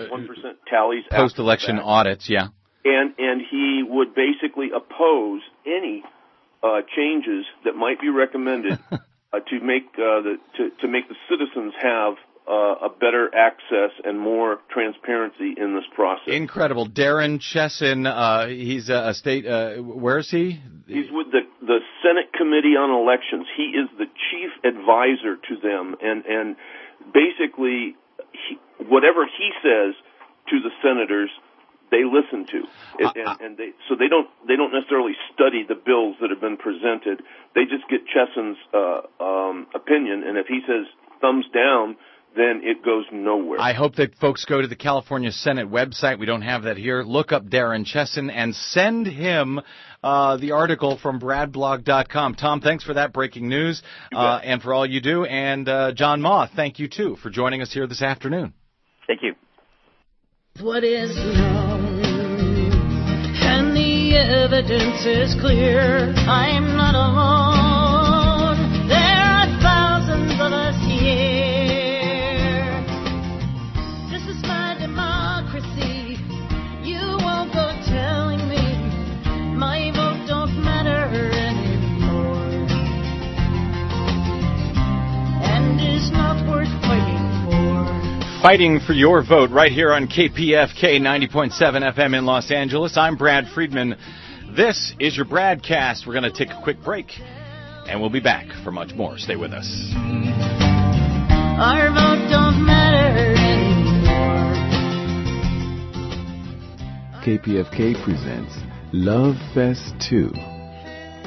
Speaker 4: one percent tallies
Speaker 3: post-election audits. Yeah,
Speaker 4: and and he would basically oppose any uh, changes that might be recommended uh, to make uh, the to, to make the citizens have uh, a better access and more transparency in this process.
Speaker 3: Incredible, Darren Chesin. Uh, he's a, a state. Uh, where is he?
Speaker 4: He's with the the Senate Committee on Elections. He is the chief advisor to them, and and basically, he, whatever he says to the senators, they listen to, uh, and, and, they so they don't they don't necessarily study the bills that have been presented. They just get Chesin's uh, um, opinion, and if he says thumbs down, then it goes nowhere.
Speaker 3: I hope that folks go to the California Senate website. We don't have that here. Look up Darren Chesin and send him uh, the article from bradblog.com. Tom, thanks for that breaking news uh, and for all you do. And uh, John Maa, thank you too for joining us here this afternoon.
Speaker 5: Thank you.
Speaker 6: What is known, and the evidence is clear. I'm not alone.
Speaker 3: Fighting for your vote right here on KPFK 90.7 FM in Los Angeles. I'm Brad Friedman. This is your BradCast. We're going to take a quick break, and we'll be back for much more. Stay with us.
Speaker 6: Our vote don't matter anymore.
Speaker 7: KPFK presents Love Fest 2,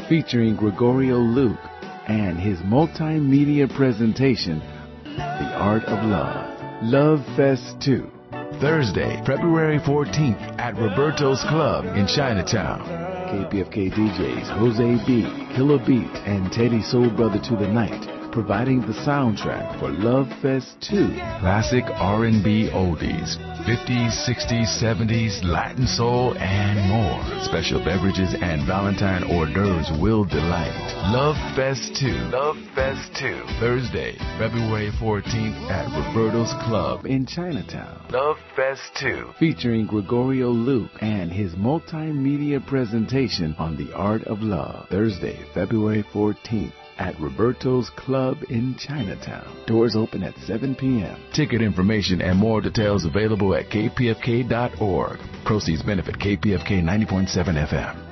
Speaker 7: featuring Gregorio Luke and his multimedia presentation, The Art of Love. Love Fest 2. Thursday, February 14th at Roberto's Club in Chinatown. KPFK DJs Jose B, Killer Beat, and Teddy Soul Brother to the Night providing the soundtrack for Love Fest 2.
Speaker 8: Classic R&B oldies, 50s, 60s, 70s, Latin soul, and more.
Speaker 7: Special beverages and Valentine hors d'oeuvres will delight.
Speaker 8: Love Fest 2. Love Fest 2. Thursday, February 14th
Speaker 7: at Roberto's Club in Chinatown.
Speaker 8: Love Fest 2.
Speaker 7: Featuring Gregorio Luke and his multimedia presentation on the art of love. Thursday, February 14th at Roberto's Club in Chinatown. Doors open at 7 p.m.
Speaker 8: Ticket information and more details available at kpfk.org. Proceeds benefit KPFK 90.7 FM.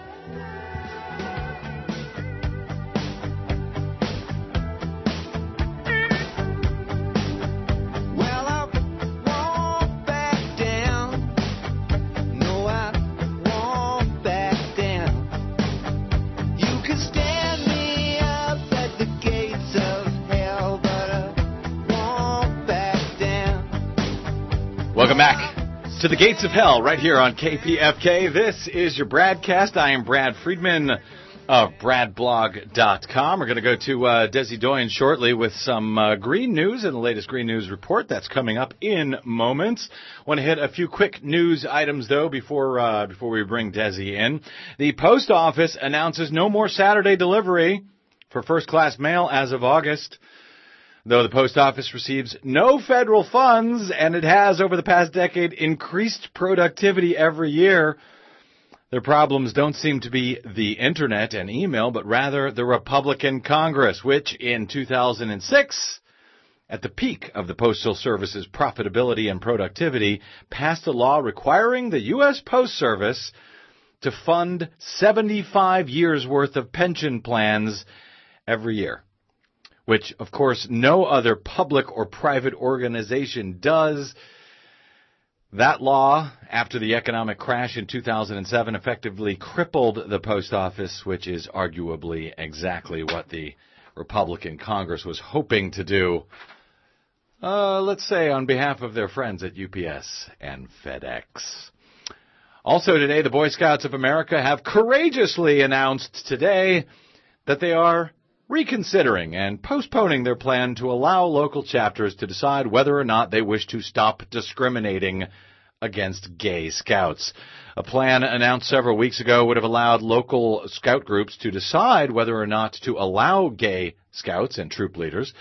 Speaker 3: To the gates of hell right here on KPFK. This is your BradCast. I am Brad Friedman of BradBlog.com. We're going to go to uh, Desi Doyen shortly with some uh, green news and the latest green news report that's coming up in moments. Want to hit a few quick news items though before uh, before we bring Desi in. The post office announces no more Saturday delivery for first class mail as of August. Though the post office receives no federal funds and it has over the past decade increased productivity every year, their problems don't seem to be the internet and email, but rather the Republican Congress, which in 2006, at the peak of the Postal Service's profitability and productivity, passed a law requiring the U.S. Post Service to fund 75 years worth of pension plans every year which of course no other public or private organization does. That law, after the economic crash in 2007, effectively crippled the post office, which is arguably exactly what the Republican Congress was hoping to do. Uh, let's say on behalf of their friends at UPS and FedEx. Also today, the Boy Scouts of America have courageously announced today that they are reconsidering and postponing their plan to allow local chapters to decide whether or not they wish to stop discriminating against gay scouts. A plan announced several weeks ago would have allowed local scout groups to decide whether or not to allow gay scouts and troop leaders.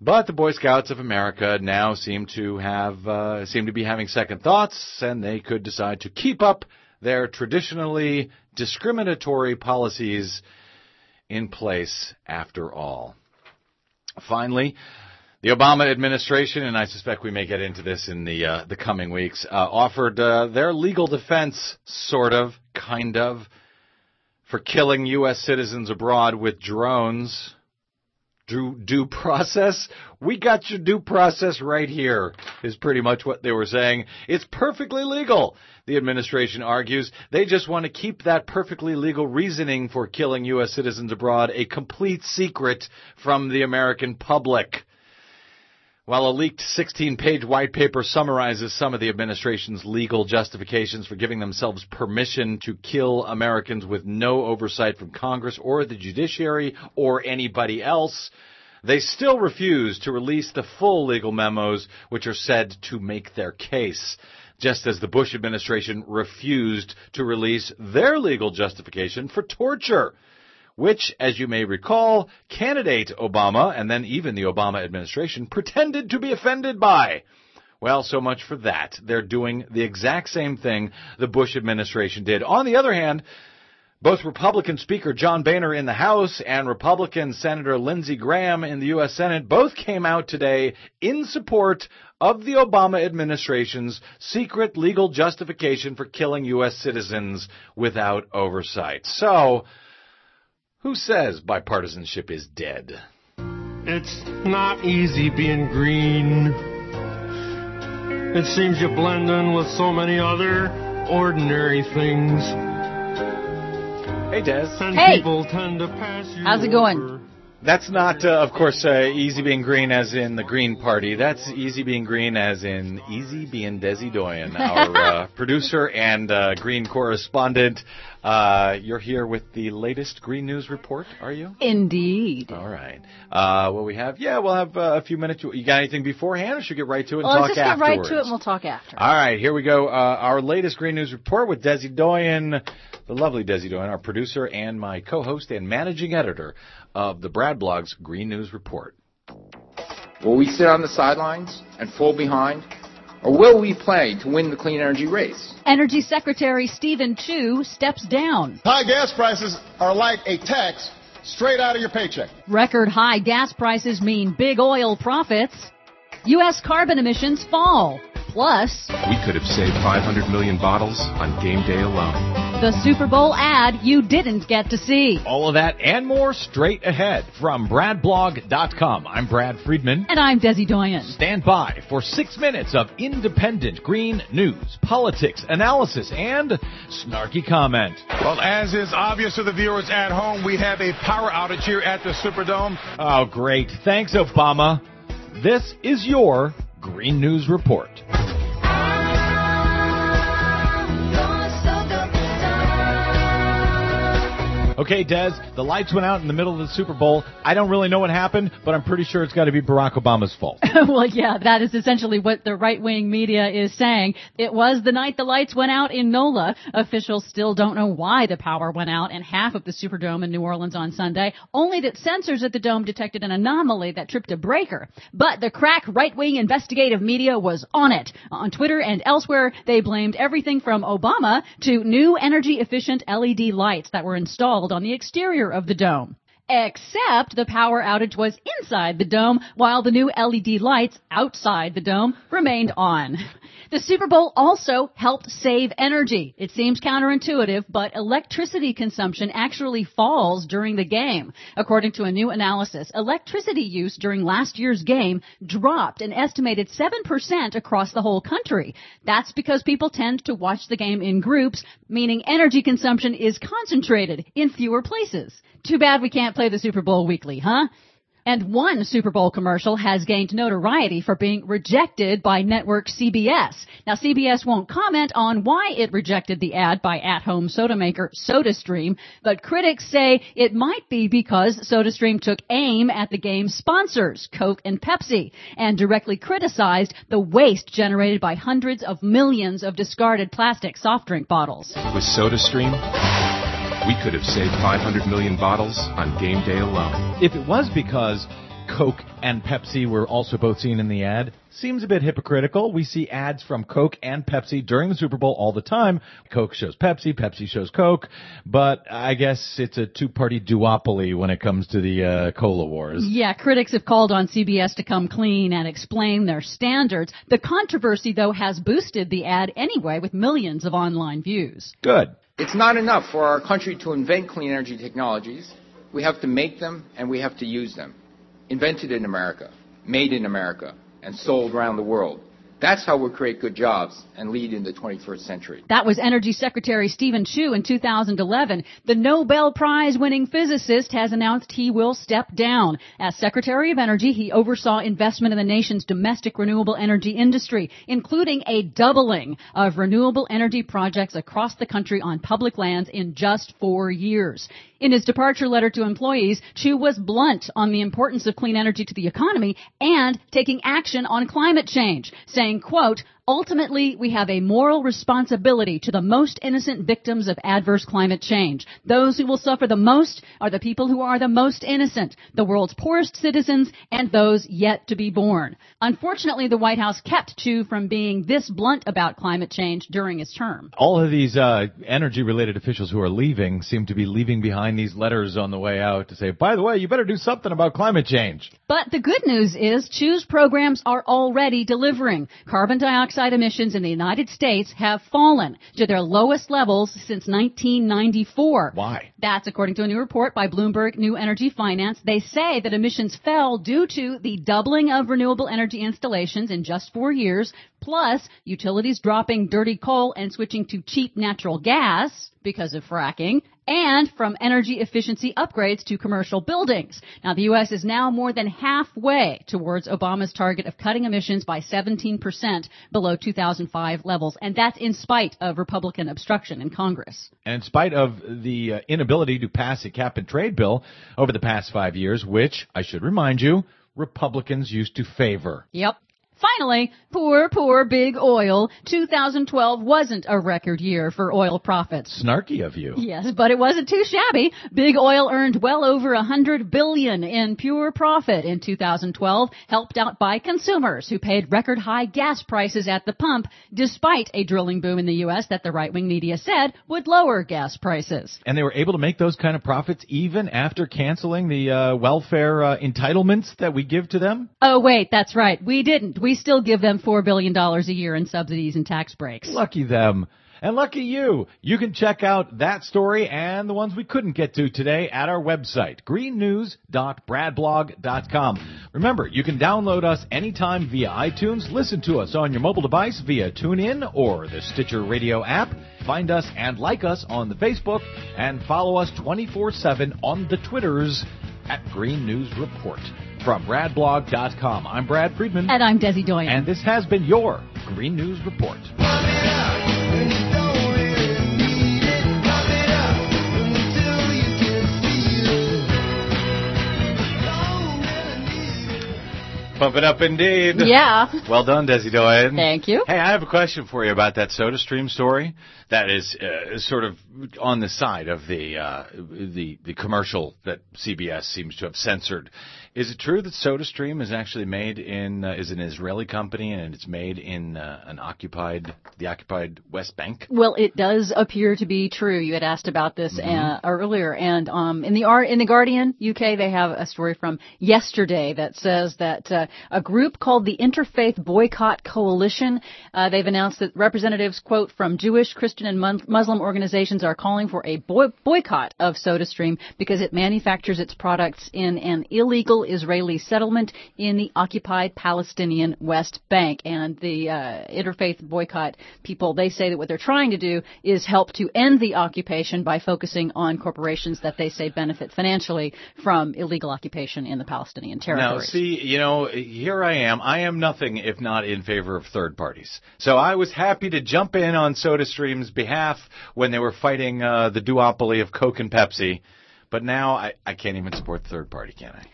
Speaker 3: But the Boy Scouts of America now seem to have uh, seem to be having second thoughts, and they could decide to keep up their traditionally discriminatory policies in place after all. Finally, the Obama administration, and I suspect we may get into this in the uh, the coming weeks, uh, offered uh, their legal defense, sort of, kind of, for killing U.S. citizens abroad with drones due, due process. We got your due process right here, is pretty much what they were saying. It's perfectly legal, the administration argues. They just want to keep that perfectly legal reasoning for killing U.S. citizens abroad a complete secret from the American public. While a leaked 16 page white paper summarizes some of the administration's legal justifications for giving themselves permission to kill Americans with no oversight from Congress or the judiciary or anybody else, they still refuse to release the full legal memos which are said to make their case just as the Bush administration refused to release their legal justification for torture which, as you may recall, candidate Obama and then even the Obama administration pretended to be offended by. Well, so much for that. They're doing the exact same thing the Bush administration did. On the other hand, both Republican Speaker John Boehner in the House and Republican Senator Lindsey Graham in the U.S. Senate both came out today in support of the Obama administration's secret legal justification for killing U.S. citizens without oversight. So, who says bipartisanship is dead?
Speaker 9: It's not easy being green. It seems you blend in with so many other ordinary things.
Speaker 3: Hey, Des.
Speaker 9: And
Speaker 10: Hey.
Speaker 9: people tend to pass you
Speaker 10: How's it going?
Speaker 9: over.
Speaker 3: That's not, uh, of course, uh, easy being green as in the Green Party. That's easy being green as in easy being Desi Doyen, our uh, producer and uh, green correspondent. Uh, you're here with the latest Green News report, are you?
Speaker 10: Indeed.
Speaker 3: All right. Uh, what we have? Yeah, we'll have uh, a few minutes. You got anything beforehand, or should we get right to it and
Speaker 10: Well,
Speaker 3: talk
Speaker 10: let's just get
Speaker 3: afterwards?
Speaker 10: right to it and we'll talk after.
Speaker 3: All right, here we go. Uh, our latest Green News report with Desi Doyen, the lovely Desi Doyen, our producer and my co-host and managing editor of the Brad Blog's Green News Report.
Speaker 11: Will we sit on the sidelines and fall behind? Or will we play to win the clean energy race?
Speaker 10: Energy Secretary Steven Chu steps down.
Speaker 12: High gas prices are like a tax straight out of your paycheck.
Speaker 10: Record high gas prices mean big oil profits. U.S. carbon emissions fall. Plus,
Speaker 13: We could have saved 500 million bottles on game day alone.
Speaker 10: The Super Bowl ad you didn't get to see.
Speaker 3: All of that and more straight ahead from BradBlog.com. I'm Brad Friedman.
Speaker 10: And I'm Desi Doyen.
Speaker 3: Stand by for six minutes of independent green news, politics, analysis, and snarky comment.
Speaker 12: Well, as is obvious to the viewers at home, we have a power outage here at the Superdome.
Speaker 3: Oh, great. Thanks, Obama. This is your Green News Report. Okay, Des, the lights went out in the middle of the Super Bowl. I don't really know what happened, but I'm pretty sure it's got to be Barack Obama's fault.
Speaker 10: well, yeah, that is essentially what the right-wing media is saying. It was the night the lights went out in NOLA. Officials still don't know why the power went out in half of the Superdome in New Orleans on Sunday, only that sensors at the dome detected an anomaly that tripped a breaker. But the crack right-wing investigative media was on it. On Twitter and elsewhere, they blamed everything from Obama to new energy-efficient LED lights that were installed on the exterior of the dome. Except the power outage was inside the dome while the new LED lights outside the dome remained on. The Super Bowl also helped save energy. It seems counterintuitive, but electricity consumption actually falls during the game. According to a new analysis, electricity use during last year's game dropped an estimated 7% across the whole country. That's because people tend to watch the game in groups, meaning energy consumption is concentrated in fewer places. Too bad we can't play the Super Bowl weekly, huh? And one Super Bowl commercial has gained notoriety for being rejected by network CBS. Now CBS won't comment on why it rejected the ad by at-home soda maker SodaStream, but critics say it might be because SodaStream took aim at the game's sponsors, Coke and Pepsi, and directly criticized the waste generated by hundreds of millions of discarded plastic soft drink bottles.
Speaker 13: With SodaStream, we could have saved 500 million bottles on game day alone.
Speaker 3: If it was because Coke and Pepsi were also both seen in the ad, seems a bit hypocritical. We see ads from Coke and Pepsi during the Super Bowl all the time. Coke shows Pepsi, Pepsi shows Coke, but I guess it's a two-party duopoly when it comes to the uh, cola wars.
Speaker 10: Yeah, critics have called on CBS to come clean and explain their standards. The controversy, though, has boosted the ad anyway with millions of online views.
Speaker 3: Good.
Speaker 11: It's not enough for our country to invent clean energy technologies. We have to make them and we have to use them. Invented in America, made in America, and sold around the world. That's how we'll create good jobs and lead in the 21st century.
Speaker 10: That was Energy Secretary Steven Chu in 2011. The Nobel Prize winning physicist has announced he will step down. As Secretary of Energy, he oversaw investment in the nation's domestic renewable energy industry, including a doubling of renewable energy projects across the country on public lands in just four years. In his departure letter to employees, Chu was blunt on the importance of clean energy to the economy and taking action on climate change, saying, quote, Ultimately, we have a moral responsibility to the most innocent victims of adverse climate change. Those who will suffer the most are the people who are the most innocent, the world's poorest citizens, and those yet to be born. Unfortunately, the White House kept Chu from being this blunt about climate change during his term.
Speaker 3: All of these uh, energy-related officials who are leaving seem to be leaving behind these letters on the way out to say, by the way, you better do something about climate change.
Speaker 10: But the good news is Chu's programs are already delivering. Carbon dioxide emissions in the United States have fallen to their lowest levels since 1994.
Speaker 3: Why?
Speaker 10: That's according to a new report by Bloomberg New Energy Finance. They say that emissions fell due to the doubling of renewable energy installations in just four years, plus utilities dropping dirty coal and switching to cheap natural gas because of fracking, and from energy efficiency upgrades to commercial buildings. Now, the U.S. is now more than halfway towards Obama's target of cutting emissions by 17% below 2005 levels, and that's in spite of Republican obstruction in Congress.
Speaker 3: And in spite of the uh, inability to pass a cap and trade bill over the past five years, which, I should remind you, Republicans used to favor.
Speaker 10: Yep. Finally, poor, poor big oil. 2012 wasn't a record year for oil profits.
Speaker 3: Snarky of you.
Speaker 10: Yes, but it wasn't too shabby. Big oil earned well over a hundred billion in pure profit in 2012, helped out by consumers who paid record high gas prices at the pump, despite a drilling boom in the U.S. that the right-wing media said would lower gas prices.
Speaker 3: And they were able to make those kind of profits even after canceling the uh, welfare uh, entitlements that we give to them?
Speaker 10: Oh wait, that's right. We didn't. We still give them $4 billion a year in subsidies and tax breaks.
Speaker 3: Lucky them. And lucky you. You can check out that story and the ones we couldn't get to today at our website, greennews.bradblog.com. Remember, you can download us anytime via iTunes, listen to us on your mobile device via TuneIn or the Stitcher Radio app. Find us and like us on the Facebook and follow us 24-7 on the Twitters at Green News Report. From bradblog.com, I'm Brad Friedman.
Speaker 10: And I'm Desi Doyen.
Speaker 3: And this has been your Green News Report. Pump it up indeed.
Speaker 10: Yeah.
Speaker 3: Well done, Desi Doyen.
Speaker 10: Thank you.
Speaker 3: Hey, I have a question for you about that SodaStream story. That is uh, sort of on the side of the uh, the the commercial that CBS seems to have censored. Is it true that SodaStream is actually made in uh, is an Israeli company and it's made in uh, an occupied the occupied West Bank?
Speaker 10: Well, it does appear to be true. You had asked about this
Speaker 3: Mm-hmm.
Speaker 10: uh, earlier, and um, in the in the Guardian UK, they have a story from yesterday that says that uh, a group called the Interfaith Boycott Coalition uh, they've announced that representatives quote from Jewish, Christian, and Muslim organizations are calling for a boy- boycott of SodaStream because it manufactures its products in an illegal Israeli settlement in the occupied Palestinian West Bank, and the uh, Interfaith Boycott people they say that what they're trying to do is help to end the occupation by focusing on corporations that they say benefit financially from illegal occupation in the Palestinian
Speaker 3: territories.
Speaker 10: Now,
Speaker 3: see, you know, here I am. I am nothing if not in favor of third parties. So I was happy to jump in on SodaStream's behalf when they were fighting uh, the duopoly of Coke and Pepsi. But now I, I can't even support third party, can I?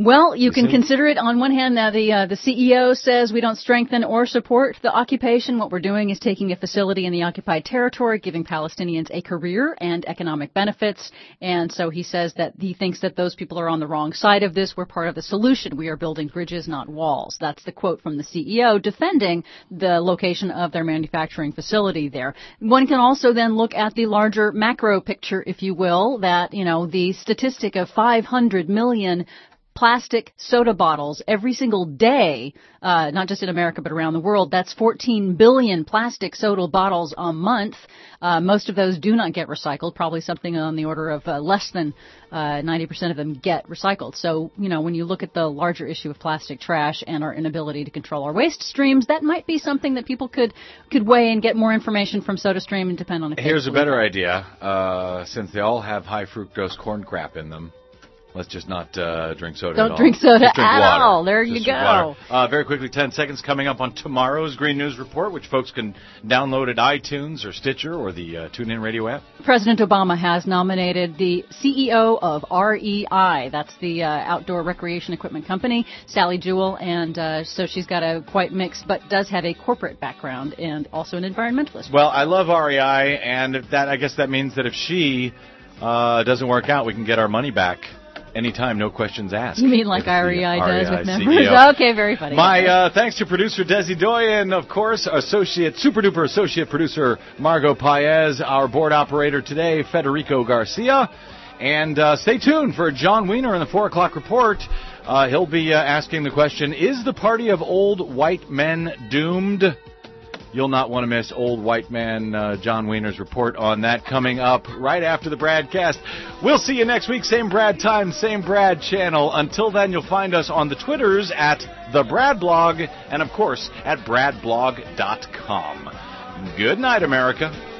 Speaker 10: Well, you can consider it on one hand. Now, the uh, the CEO says we don't strengthen or support the occupation. What we're doing is taking a facility in the occupied territory, giving Palestinians a career and economic benefits. And so he says that he thinks that those people are on the wrong side of this. We're part of the solution. We are building bridges, not walls. That's the quote from the CEO defending the location of their manufacturing facility there. One can also then look at the larger macro picture, if you will, that you know the statistic of 500 million plastic soda bottles every single day, uh, not just in America but around the world. That's 14 billion plastic soda bottles a month. Uh, most of those do not get recycled. Probably something on the order of uh, less than uh, 90% of them get recycled. So, you know, when you look at the larger issue of plastic trash and our inability to control our waste streams, that might be something that people could could weigh and get more information from SodaStream and depend on.
Speaker 3: Here's a better idea. Uh, since they all have high fructose corn crap in them, let's just not uh, drink soda.
Speaker 10: Don't drink soda
Speaker 3: Just drink
Speaker 10: at
Speaker 3: water.
Speaker 10: all. There you go.
Speaker 3: Uh, very quickly, 10 seconds coming up on tomorrow's Green News Report, which folks can download at iTunes or Stitcher or the uh, TuneIn Radio app.
Speaker 10: President Obama has nominated the CEO of REI. That's the uh, outdoor recreation equipment company, Sally Jewell, and uh, so she's got a quite mixed, but does have a corporate background and also an environmentalist.
Speaker 3: Well, I love REI, and if that I guess that means that if she uh, doesn't work out, we can get our money back anytime, no questions asked.
Speaker 10: You mean like
Speaker 3: the
Speaker 10: REI does with members?
Speaker 3: CEO.
Speaker 10: Okay, very funny.
Speaker 3: My uh, thanks to producer Desi Doyen, of course, associate, super duper associate producer Margot Paez, our board operator today, Federico Garcia. And uh, stay tuned for Jon Wiener in the 4 o'clock report. Uh, he'll be uh, asking the question Is the party of old white men doomed? You'll not want to miss old white man uh, Jon Wiener's report on that coming up right after the BradCast. We'll see you next week, same Brad time, same Brad channel. Until then, you'll find us on the Twitters at the Brad Blog and of course at bradblog.com. Good night, America.